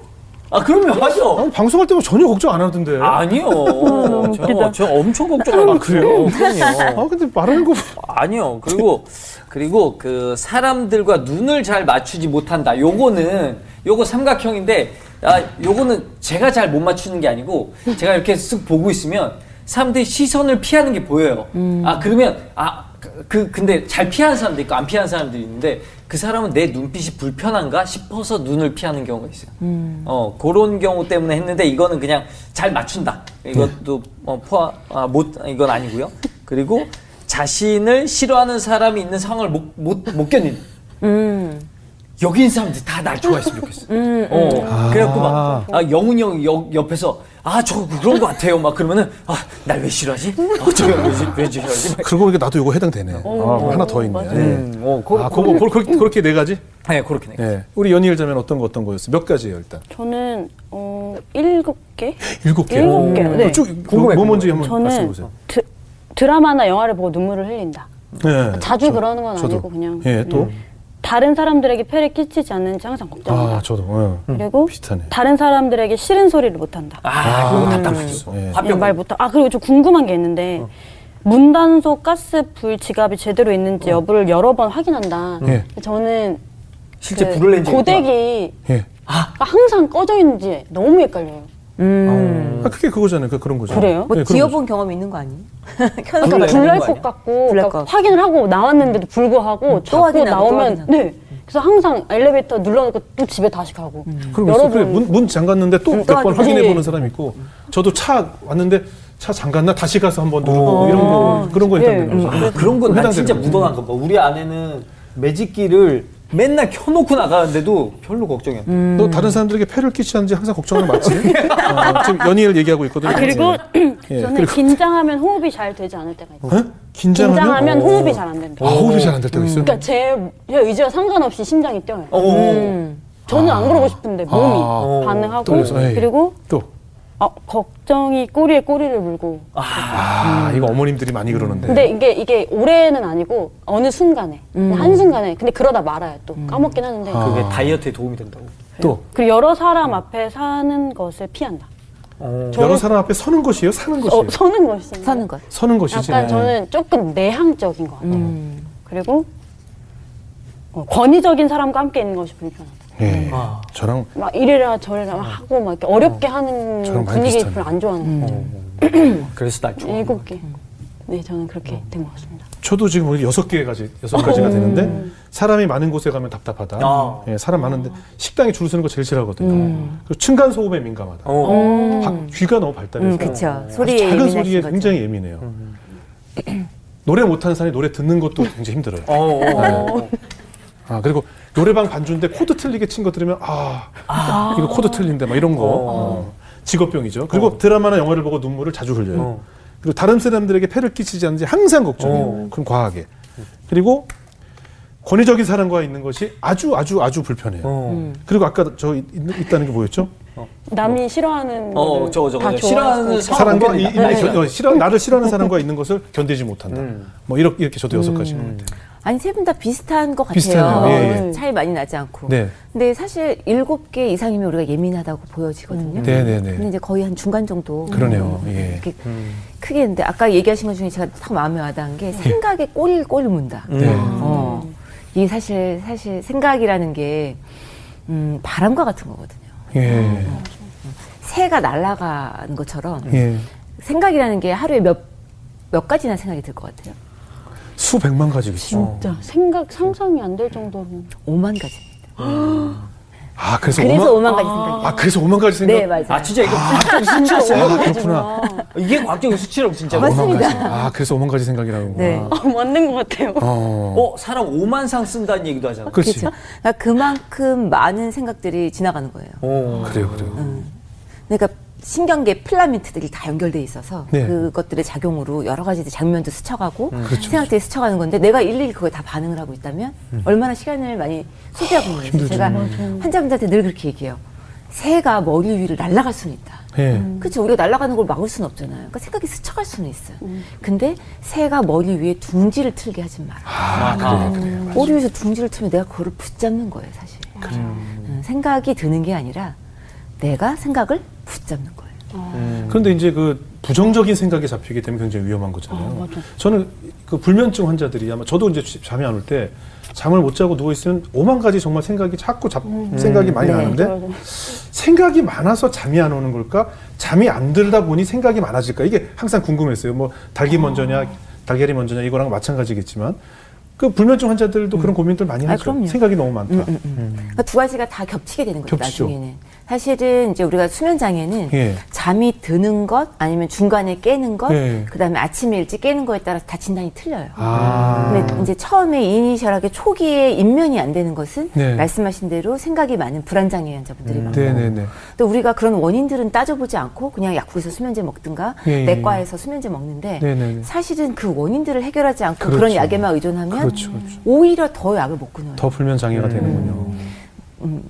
아 그러면 하죠. 아니, 방송할 때면 전혀 걱정 안 하던데. 아, 아니요. 저, 웃기다. 저 엄청 걱정하고 그래요? 그럼요. 근데 말하는 거. 아니요. 그리고 그리고 그 사람들과 눈을 잘 맞추지 못한다. 요거는 요거 삼각형인데 아 요거는 제가 잘 못 맞추는 게 아니고 제가 이렇게 쓱 보고 있으면 사람들이 시선을 피하는 게 보여요. 아 그러면 아 그 근데 잘 피하는 사람도 있고 안 피하는 사람들이 있는데 그 사람은 내 눈빛이 불편한가 싶어서 눈을 피하는 경우가 있어요. 어 그런 경우 때문에 했는데 이거는 그냥 잘 맞춘다. 이것도 뭐 포함 아, 못 이건 아니고요. 그리고 자신을 싫어하는 사람이 있는 상황을 못 못못 견디는. 음. 여기 있는 사람들이 다 날 좋아했으면 좋겠어. 어, 그래갖고 막, 아, 영훈이 형이 옆, 옆에서, 아, 저 그런 거 같아요. 막 그러면은, 아, 날 왜 싫어하지? 아, 저왜 왜 싫어하지? 그러고 보니까 나도 이거 해당되네. 아, 하나 더 있네. 예. 음, 어, 그, 아, 그거 그, 그, 그렇게 네 가지? 네, 그렇게 네. 예. 우리 연희 일 자면 어떤 거 어떤 거였어? 몇 가지예요, 일단? 저는 어 일곱 개. 일곱 개. 일곱 개, 네. 쭉 궁금해, 뭐 뭔지 한번 저는 말씀해 보세요. 드, 드라마나 영화를 보고 눈물을 흘린다. 네. 자주 저- 그러는 건 저도. 아니고 그냥 예, 또. 음. 다른 사람들에게 폐를 끼치지 않는지 항상 걱정한다. 아, 저도. 어. 그리고 비슷하네. 다른 사람들에게 싫은 소리를 못 한다. 아, 이거 답답하겠어. 예. 화병. 말 못 하. 아 그리고 좀 궁금한 게 있는데 문단속, 가스, 불, 지갑이 제대로 있는지 여부를 여러 번 확인한다. 예. 저는 실제 그 불을 낸 적이 고데기 예. 항상 꺼져 있는지 너무 헷갈려요. 음. 아, 그게 그거잖아요. 그, 그런 거죠. 그래요? 뭐 네, 지어본 경험 있는 거 아니에요? 그러니까 거 불날? 것 같고 불날 그러니까 것 확인을 하고 나왔는데도 불구하고 또 자꾸 확인하고 또 나오면 확인하고. 네 그래서 항상 엘리베이터 눌러놓고 또 집에 다시 가고 그럼 여러 있어. 그래, 번 문, 문 잠갔는데 또 음, 몇또번 확인- 확인해 네. 보는 사람 있고 저도 차 왔는데 차 잠갔나 다시 가서 한번 누르고 이런 거 그런 거 예. 해당되는 거죠. 아, 그런 건난 해당되는 진짜. 묻어난 거 봐. 우리 아내는 매직기를 맨날 켜놓고 나가는데도 별로 걱정이 안 돼. 너 다른 사람들에게 폐를 끼치는지 항상 걱정하는 거 맞지? 어, 지금 연희를 얘기하고 있거든요. 아, 그리고 예, 저는 그리고- 긴장하면 호흡이 잘 되지 않을 때가 있어요. 어? 긴장하면, 긴장하면 호흡이 잘안 된다. 아, 호흡이 잘 안 될 때가 있어요. 그러니까 제, 제 의지와 상관없이 심장이 뛰어요. 어. 저는 안 그러고 싶은데 몸이 아. 반응하고 떨려서, 예. 그리고 또 아, 걱정이 꼬리에 꼬리를 물고. 아, 이거 어머님들이 많이 그러는데. 근데 이게 이게 올해는 아니고 어느 순간에 그냥 한 순간에 근데 그러다 말아요 또 까먹긴 하는데 아. 그게 다이어트에 도움이 된다고. 또 그리고 여러 사람 앞에 사는 것을 피한다. 어. 여러 사람 앞에 서는 것이에요, 사는 것이에요. 어, 서는 것이 서는 것. 서는 것이지. 약간 예. 저는 조금 내향적인 것 같아요. 음. 그리고 어, 권위적인 사람과 함께 있는 것이 불편하다. 예. 아. 저랑 막 이래라 저래라 막 하고 막 이렇게 어렵게 하는 저랑 많이 분위기 비슷하네. 별로 안 좋아하는 것 어. 그래서 날 좋아. 일곱 개. 네, 저는 그렇게 된 것 같습니다. 저도 지금 우리 여섯 개까지 여섯 가지가 되는데 사람이 많은 곳에 가면 답답하다. 아. 예, 사람 많은데 식당에 줄 서는 거 제일 싫어하거든요. 그리고 층간 소음에 민감하다. 어. 바- 귀가 너무 발달해서 음, 그쵸. 소리에 작은 예민하신 소리에 거죠. 굉장히 예민해요. 노래 못하는 사람이 노래 듣는 것도 굉장히 힘들어요. 어, 어. 아 그리고 노래방 반주인데 코드 틀리게 친 거 들으면 아, 이거 코드 틀린데 막 이런 거 어, 직업병이죠. 그리고 드라마나 영화를 보고 눈물을 자주 흘려요. 어. 그리고 다른 사람들에게 폐를 끼치지 않는지 항상 걱정해요. 어. 그럼 과하게. 그리고 권위적인 사람과 있는 것이 아주 아주 아주 불편해요. 어. 그리고 아까 저 있, 있다는 게 뭐였죠? 남이 싫어하는 어, 저거, 저거. 다 싫어하는 사람 사람과 이, 이, 네. 겨- 어, 싫어 나를 싫어하는 사람과 있는 것을 견디지 못한다. 음. 뭐 이렇게, 이렇게 저도 여섯 가지 것 같아요. 아니 세 분 다 비슷한 것 같아요. 비슷하네요. 예, 예. 차이 많이 나지 않고. 네, 근데 사실 일곱 개 이상이면 우리가 예민하다고 보여지거든요. 네, 네, 근데 네. 이제 거의 한 중간 정도. 그러네요. 예. 이렇게 크게 했는데 아까 얘기하신 것 중에 제가 딱 마음에 와닿은 게 생각에 꼬리를 꼬리를 문다. 네. 어. 이게 사실 사실 생각이라는 게 음, 바람과 같은 거거든요. 예. 새가 날아가는 것처럼 예. 생각이라는 게 하루에 몇, 몇 가지나 생각이 들 것 같아요. 수백만 가지겠죠. 진짜 생각 상상이 안 될 정도로 오만 가지입니다. 아, 그래서, 그래서 오만, 오만 가지 생각이. 아, 그래서 오만 가지 생각? 네, 맞아요. 아, 진짜 이거 과학적 수치였어요. 아, 그렇구나. 이게 과학적 수치라고, 진짜. 맞습니다. 오만 가지. 아, 그래서 오만 가지 생각이라는. 네. 어, 맞는 것 같아요. 어. 어, 사람 5만 상 쓴다는 얘기도 하잖아. 그렇지. 그렇죠. 그러니까 그만큼 많은 생각들이 지나가는 거예요. 어. 그래요, 그래요. 그러니까 신경계 필라멘트들이 다 연결돼 있어서 네. 그것들의 작용으로 여러 가지 장면도 스쳐가고 그렇죠. 생각들이 스쳐가는 건데 내가 일일이 그거에 다 반응을 하고 있다면 얼마나 시간을 많이 소비하고 있는 거죠. 힘들죠. 제가 환자분들한테 늘 그렇게 얘기해요. 새가 머리 위를 날아갈 수는 있다. 예. 그렇죠. 우리가 날아가는 걸 막을 수는 없잖아요. 그러니까 생각이 스쳐갈 수는 있어요. 근데 새가 머리 위에 둥지를 틀게 하지 마라. 아, 그래, 그래. 머리 위에서 둥지를 틀면 내가 그거를 붙잡는 거예요, 사실. 음, 생각이 드는 게 아니라 내가 생각을 붙잡는 거예요. 음. 그런데 이제 그 부정적인 생각에 잡히게 되면 굉장히 위험한 거잖아요. 저는 그 불면증 환자들이 아마 저도 이제 잠이 안 올 때 잠을 못 자고 누워 있으면 오만 가지 정말 생각이 자꾸 잡, 생각이 많이 네. 나는데 생각이 많아서 잠이 안 오는 걸까? 잠이 안 들다 보니 생각이 많아질까? 이게 항상 궁금했어요. 뭐 닭이 먼저냐, 달걀이 먼저냐 이거랑 마찬가지겠지만 그 불면증 환자들도 그런 고민들 많이 아, 하죠. 그럼요. 생각이 너무 많다. 음, 음, 음. 그러니까 두 가지가 다 겹치게 되는 거죠, 겹치죠. 나중에는. 사실은 이제 우리가 수면 장애는 예. 잠이 드는 것 아니면 중간에 깨는 것, 예. 그다음에 아침에 일찍 깨는 거에 따라서 다 진단이 틀려요. 아. 근데 이제 처음에 이니셜하게 초기에 인면이 안 되는 것은 네. 말씀하신 대로 생각이 많은 불안 장애 환자분들이 많고 네네네. 또 우리가 그런 원인들은 따져보지 않고 그냥 약국에서 수면제 먹든가 예, 예. 내과에서 수면제 먹는데 네네네. 사실은 그 원인들을 해결하지 않고 그 그렇죠. 런 약에만 의존하면 그렇죠, 그렇죠. 오히려 더 약을 못 끊어요. 더 불면 장애가 되는군요. 음,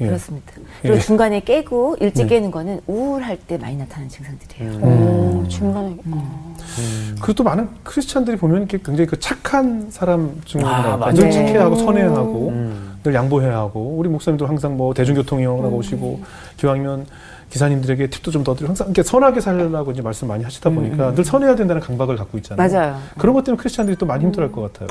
예. 그렇습니다. 그리고 예. 중간에 깨고 일찍 네. 깨는 거는 우울할 때 많이 나타나는 증상들이에요. 음. 오, 중간에. 그리고 또 많은 크리스찬들이 보면 이렇게 굉장히 그 착한 사람 중이라고 아. 늘 네. 착해야 하고 선해야 하고 음. 늘 양보해야 하고 우리 목사님도 항상 뭐 대중교통 이용하고 음. 오시고 기왕이면 기사님들에게 팁도 좀 더 드리고 항상 이렇게 선하게 살려고 이제 말씀 많이 하시다 보니까 늘 선해야 된다는 강박을 갖고 있잖아요. 음. 맞아요. 그런 것 때문에 크리스찬들이 또 많이 힘들어할 것 같아요.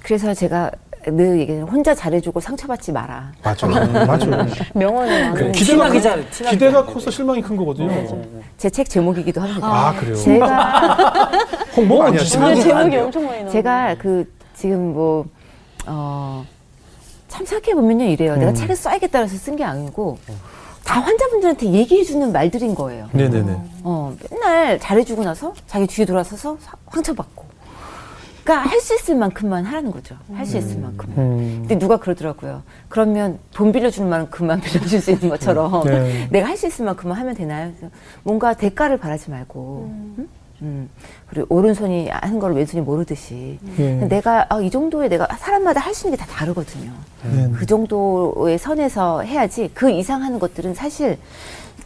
그래서 제가 늘 얘기해요. 혼자 잘해주고 상처받지 마라. 맞아, 맞아. 명언을 안그 해. 기대가 잘- 기대가 잘 커서 실망이 큰 거거든요. 제 책 제목이기도 합니다. 아, 그래요. 제가 홍보 많이 어, 하시네요. 안 제목이. 엄청 많이 나와. 제가 그 지금 뭐 어, 참 생각해 보면요 이래요. 음. 내가 책을 써야겠다 해서 쓴 게 아니고 다 환자분들한테 얘기해 주는 말들인 거예요. 네네네. 어, 맨날 잘해주고 나서 자기 뒤에 돌아서서 사- 상처받고. 그러니까 할 수 있을 만큼만 하라는 거죠. 할 수 있을 만큼. 음. 근데 누가 그러더라고요. 그러면 돈 빌려주는 만큼만 빌려줄 수 있는 것처럼 네. 내가 할 수 있을 만큼만 하면 되나요? 그래서 뭔가 대가를 바라지 말고. 음. 음. 그리고 오른손이 하는 걸 왼손이 모르듯이 예. 내가 아, 이 정도의 내가 사람마다 할 수 있는 게 다 다르거든요. 네. 그 정도의 선에서 해야지 그 이상 하는 것들은 사실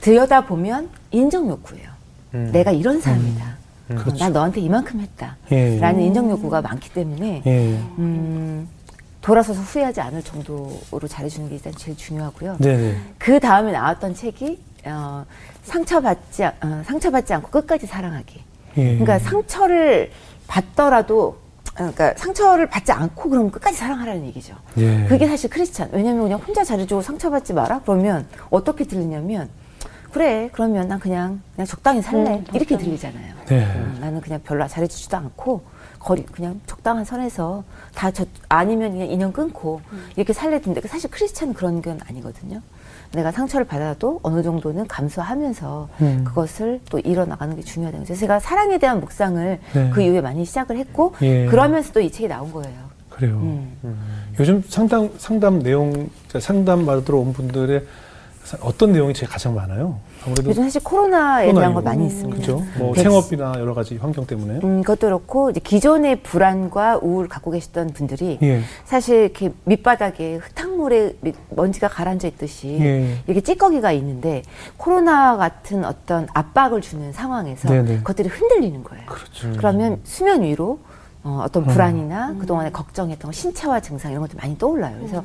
들여다 보면 인정 욕구예요. 음. 내가 이런 사람이다. 어, 그렇죠. 난 너한테 이만큼 했다. 예. 라는 인정 욕구가 많기 때문에 예. 음, 돌아서서 후회하지 않을 정도로 잘해주는 게 일단 제일 중요하고요. 네네. 그 다음에 나왔던 책이 어, 상처받지 않- 어, 상처받지 않고 끝까지 사랑하기. 예. 그러니까 상처를 받더라도 어, 그러니까 상처를 받지 않고 그럼 끝까지 사랑하라는 얘기죠. 예. 그게 사실 크리스찬. 왜냐면 그냥 혼자 잘해주고 상처받지 마라. 그러면 어떻게 들리냐면 그래 그러면 난 그냥 그냥 적당히 살래 음, 이렇게 적당히. 들리잖아요. 네. 음, 나는 그냥 별로 잘해주지도 않고 거리 그냥 적당한 선에서 다 저 아니면 그냥 인연 끊고 이렇게 살래 된데 사실 크리스찬은 그런 건 아니거든요. 내가 상처를 받아도 어느 정도는 감수하면서 음. 그것을 또 이뤄나가는 게 중요하다는 거죠. 제가 사랑에 대한 묵상을 네. 그 이후에 많이 시작을 했고 예. 그러면서도 이 책이 나온 거예요. 그래요. 음. 요즘 상담 상담 내용 상담 받으러 온 분들의 사- 어떤 내용이 제일 가장 많아요? 아무래도 요즘 사실 코로나에 대한 거 많이 있습니다. 그죠? 뭐 백신- 생업이나 여러 가지 환경 때문에. 음, 그것도 그렇고 이제 기존의 불안과 우울 갖고 계셨던 분들이 예. 사실 이렇게 밑바닥에 흙탕물에 밑- 먼지가 가라앉아 있듯이 예. 이렇게 찌꺼기가 있는데 코로나 같은 어떤 압박을 주는 상황에서 네네. 그것들이 흔들리는 거예요. 그렇죠. 그러면 수면 위로 어, 어떤 불안이나 그동안에 걱정했던 거, 신체화 증상 이런 것들이 많이 떠올라요. 그래서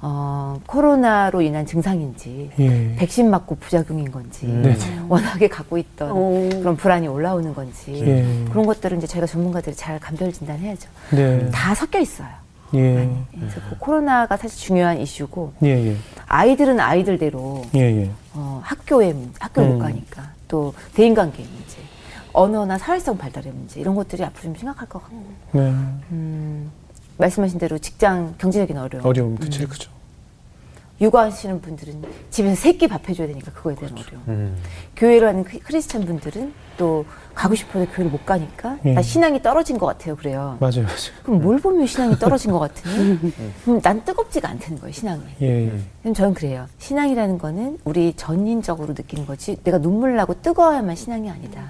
어, 코로나로 인한 증상인지 예. 백신 맞고 부작용인 건지 네. 워낙에 갖고 있던 오. 그런 불안이 올라오는 건지 예. 그런 것들은 이제 저희가 전문가들이 잘 감별 진단해야죠. 네. 다 섞여 있어요. 예. 그래서 그 코로나가 사실 중요한 이슈고 예. 예. 아이들은 아이들대로 예. 예. 어, 학교의 문제, 학교를 음. 못 가니까 또 대인관계의 문제, 언어나 사회성 발달의 문제 이런 것들이 앞으로 좀 심각할 것 같고 네. 음, 말씀하신 대로 직장 경제적인 어려움, 어려움 그 제일 크죠. 육아하시는 분들은 집에서 세끼 밥 해줘야 되니까 그거에 대한 어려움. 음. 교회를 하는 크- 크리스찬 분들은 또 가고 싶어도 교회를 못 가니까 예. 나 신앙이 떨어진 것 같아요. 그래요. 맞아요, 맞아요. 그럼 뭘 보면 신앙이 떨어진 것 같으니? 그럼 난 뜨겁지가 않다는 거예요, 신앙이. 예. 예. 그럼 저는 그래요. 신앙이라는 거는 우리 전인적으로 느끼는 거지 내가 눈물 나고 뜨거워야만 신앙이 아니다.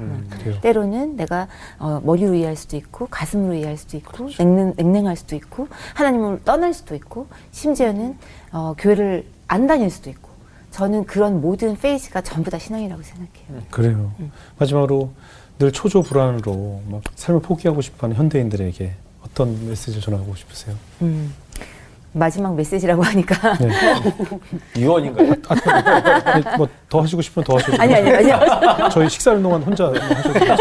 음, 그래요. 때로는 내가 어, 머리로 이해할 수도 있고 가슴으로 이해할 수도 있고 냉랭, 냉랭할 수도 있고 하나님을 떠날 수도 있고 심지어는 어, 교회를 안 다닐 수도 있고 저는 그런 모든 phase가 전부 다 신앙이라고 생각해요. 그래요. 마지막으로 늘 초조 불안으로 막 삶을 포기하고 싶어하는 현대인들에게 어떤 메시지를 전하고 싶으세요? 음. 마지막 메시지라고 하니까 네. 유언인가요? 뭐더 하시고 싶으면 더 하셔도 아니 아니 마지막 저희 식사하는 동안 혼자 하셔도 되죠.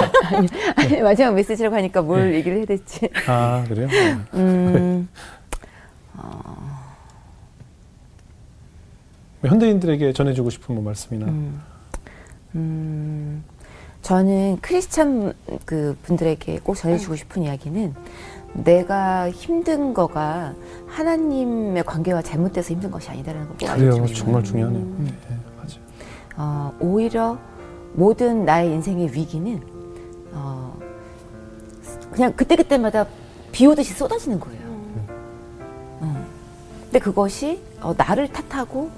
아니, 마지막 메시지라고 하니까 뭘 얘기를 해야 될지. 아 그래요? 네. 음, 현대인들에게 전해주고 싶은 뭐 말씀이나 음, 저는 크리스찬 그 분들에게 꼭 전해주고 싶은 이야기는 내가 힘든 거가 하나님의 관계와 잘못돼서 힘든 것이 아니다라는 걸꼭 그래요. 정말 중요하네요. 네, 맞아요. 어, 오히려 모든 나의 인생의 위기는 어, 그냥 그때그때마다 비 오듯이 쏟아지는 거예요. 어. 근데 그것이 어, 나를 탓하고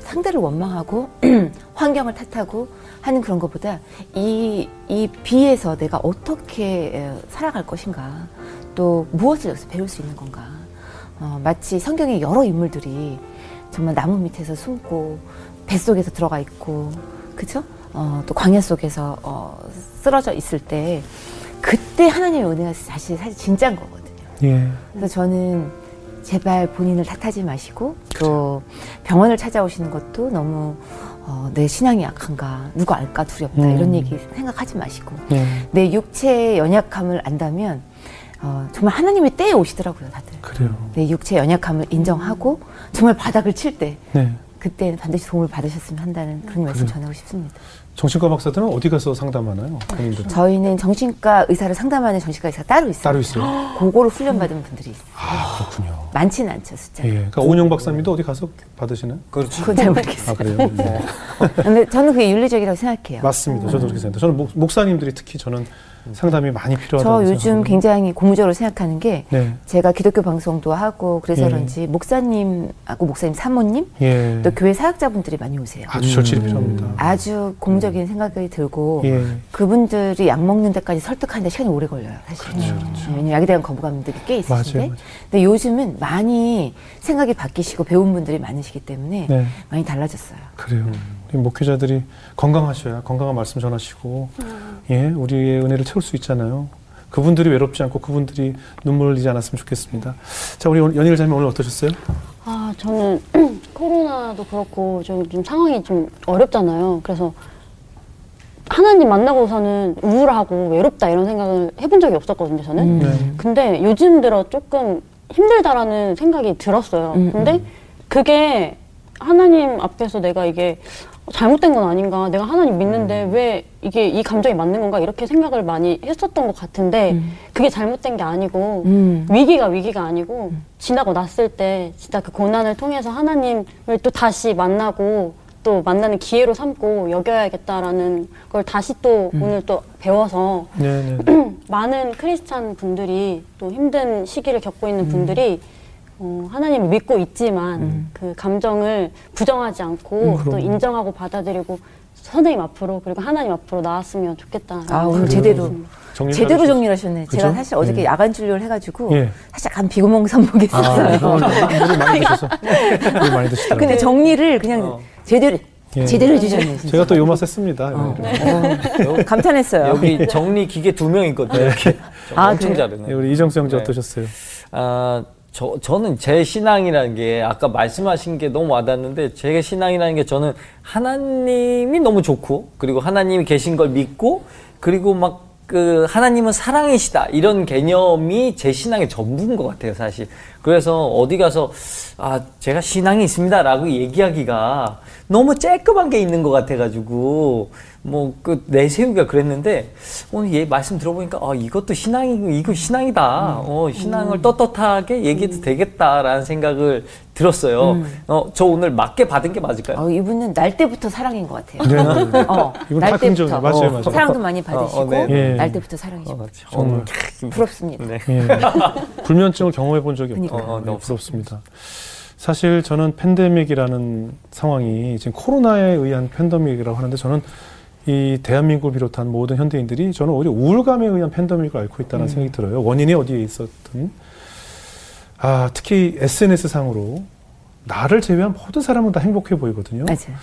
상대를 원망하고 환경을 탓하고 하는 그런 것보다 이, 이 비에서 내가 어떻게 에, 살아갈 것인가 또 무엇을 여기서 배울 수 있는 건가 어, 마치 성경의 여러 인물들이 정말 나무 밑에서 숨고 뱃속에서 들어가 있고 그죠? 어, 또 광야 속에서 어, 쓰러져 있을 때 그때 하나님의 은혜가 사실 사실 진짜인 거거든요. 예. 그래서 저는 제발 본인을 탓하지 마시고 또 병원을 찾아오시는 것도 너무 어, 내 신앙이 약한가 누가 알까 두렵다 음. 이런 얘기 생각하지 마시고 예. 내 육체의 연약함을 안다면 어, 정말 하나님의 때에 오시더라고요 다들 그래요. 내 육체의 연약함을 인정하고 정말 바닥을 칠 때 네. 그때는 반드시 도움을 받으셨으면 한다는 그런 말씀 그래요. 전하고 싶습니다. 정신과 박사들은 어디 가서 상담하나요? 본인들 저희는 정신과 의사를 상담하는 정신과 의사가 따로 있어요. 따로 있어요. 그거를 훈련받은 분들이 있어요. 아 그렇군요. 많지는 않죠 숫자. 예. 그러니까 오은영 박사님도 어디 가서 받으시나요? 그렇죠. 그건 잘 모르겠어요. 아 그래요. 네. 근데 저는 그게 윤리적이라고 생각해요. 맞습니다. 저도 그렇게 생각합니다. 저는 목, 목사님들이 특히 저는 상담이 많이 저 필요하다고 요즘 생각하거든요. 굉장히 고무적으로 생각하는 게 네. 제가 기독교 방송도 하고 그래서 예. 그런지 목사님하고 목사님 사모님 예. 또 교회 사역자분들이 많이 오세요. 아주 절실히 필요합니다. 아주 공적인 생각이 들고 예. 그분들이 약 먹는 데까지 설득하는데 시간이 오래 걸려요, 사실. 그렇죠, 음, 왜냐면 약에 대한 거부감들이 꽤 있으신데. 맞아요, 맞아요. 근데 요즘은 많이 생각이 바뀌시고 배운 분들이 많으시기 때문에 네. 많이 달라졌어요. 그래요. 우리 목회자들이 건강하셔야 건강한 말씀 전하시고 예 우리의 은혜를 채울 수 있잖아요. 그분들이 외롭지 않고 그분들이 눈물 흘리지 않았으면 좋겠습니다. 자 우리 연일 자매 오늘 어떠셨어요? 아, 저는 코로나도 그렇고 좀, 좀 상황이 좀 어렵잖아요. 그래서 하나님 만나고서는 우울하고 외롭다 이런 생각을 해본 적이 없었거든요, 저는. 음. 네. 근데 요즘 들어 조금 힘들다라는 생각이 들었어요. 음, 근데 그게 하나님 앞에서 내가 이게 잘못된 건 아닌가, 내가 하나님 믿는데 음. 왜 이게 이 감정이 맞는 건가 이렇게 생각을 많이 했었던 것 같은데 음. 그게 잘못된 게 아니고 음. 위기가 위기가 아니고 지나고 났을 때 진짜 그 고난을 통해서 하나님을 또 다시 만나고 또 만나는 기회로 삼고 여겨야겠다라는 걸 다시 또 음. 오늘 또 배워서 네, 네. 많은 크리스찬 분들이 또 힘든 시기를 겪고 있는 음. 분들이 어, 하나님을 믿고 있지만 그 감정을 부정하지 않고 음, 또. 인정하고 받아들이고 선생님 앞으로 그리고 하나님 앞으로 나왔으면 좋겠다. 아, 오늘. 제대로. 정리를 제대로. 정리를 하셨네. 그죠? 제가 사실 어저께 예. 야간 진료를 해가지고 예. 사실 약간 비구멍 선목이 아, 있었어요. 물을 많이 드셔서 물을 많이 드시더라고요. 근데 정리를 그냥 어. 제대로 예. 제대로 해주셨네요. 진짜. 제가 또 요맛 했습니다. 어. 네. 어, 감탄했어요. 여기 정리 기계 두 명 있거든요. 이렇게 아, 엄청 그래요? 잘하네. 네, 우리 이정수 형제 네. 어떠셨어요? 아, 저, 저는 제 신앙이라는 게 아까 말씀하신 게 너무 와닿는데 제 신앙이라는 게 저는 하나님이 너무 좋고 그리고 하나님이 계신 걸 믿고 그리고 막 그 하나님은 사랑이시다 이런 개념이 제 신앙의 전부인 것 같아요 사실 그래서 어디 가서 아 제가 신앙이 있습니다라고 얘기하기가 너무 쬐끔한 게 있는 것 같아가지고 뭐 그 내세우기가 그랬는데 오늘 얘 말씀 들어보니까 아 이것도 신앙이고 이거 신앙이다 어 신앙을 떻떳하게 얘기해도 되겠다라는 생각을 들었어요 어 저 오늘 맞게 받은 게 맞을까요? 어, 이분은 날 때부터 사랑인 것 같아요. 네, 네, 네. 어, 이분 날다 긍정이에요. 때부터 맞아요, 어, 맞아요. 사랑도 많이 받으시고 어, 네. 예. 날 때부터 사랑이시고 어, 정말. 오늘 부럽습니다. 네. 예. 불면증을 경험해 본 적이 그 러니까요. 어, 어, 네, 부럽습니다. 사실 저는 팬데믹이라는 상황이 지금 코로나에 의한 팬데믹이라고 하는데 저는 이 대한민국을 비롯한 모든 현대인들이 저는 오히려 우울감에 의한 팬데믹을 앓고 있다는 음. 생각이 들어요. 원인이 어디에 있었든 아 특히 SNS 상으로 나를 제외한 모든 사람은 다 행복해 보이거든요. 맞아요.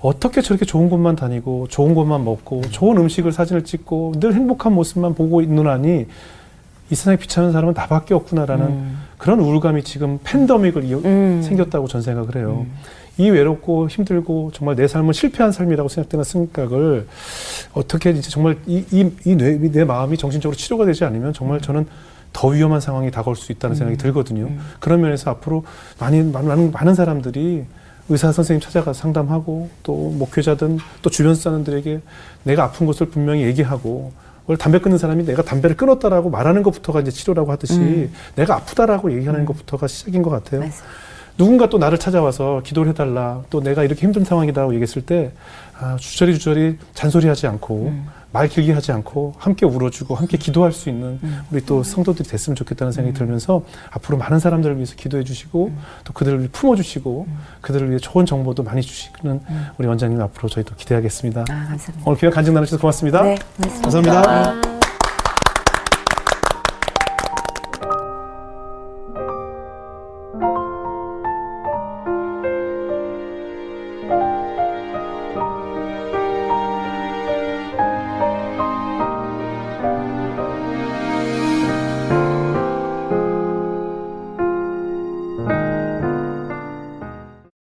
어떻게 저렇게 좋은 곳만 다니고 좋은 곳만 먹고 좋은 음식을 사진을 찍고 늘 행복한 모습만 보고 있는 한이 이 세상에 비참한 사람은 나밖에 없구나라는 음. 그런 우울감이 지금 팬데믹을 이어- 음. 생겼다고 전 생각을 해요. 이 외롭고 힘들고 정말 내 삶은 실패한 삶이라고 생각되는 생각을 어떻게 이제 정말 이이내 마음이 정신적으로 치료가 되지 않으면 정말 저는 더 위험한 상황이 다가올 수 있다는 생각이 들거든요. 그런 면에서 앞으로 많이 많은 많은 사람들이 의사 선생님 찾아가 서 상담하고 또 목회자든 또 주변 사람들에게 내가 아픈 것을 분명히 얘기하고 원래 담배 끊는 사람이 내가 담배를 끊었다라고 말하는 것부터가 이제 치료라고 하듯이 내가 아프다라고 얘기하는 것부터가 시작인 것 같아요. 맞아요. 누군가 또 나를 찾아와서 기도를 해달라 또 내가 이렇게 힘든 상황이다라고 얘기했을 때 아, 주저리 주저리 잔소리하지 않고 말 길게 하지 않고 함께 울어주고 함께 기도할 수 있는 우리 또 성도들이 됐으면 좋겠다는 생각이 들면서 앞으로 많은 사람들을 위해서 기도해 주시고 또 그들을 품어주시고 그들을 위해 좋은 정보도 많이 주시는 우리 원장님 앞으로 저희도 기대하겠습니다. 아, 감사합니다. 오늘 귀한 간증 나누셔서 고맙습니다. 네, 고맙습니다. 감사합니다. 아.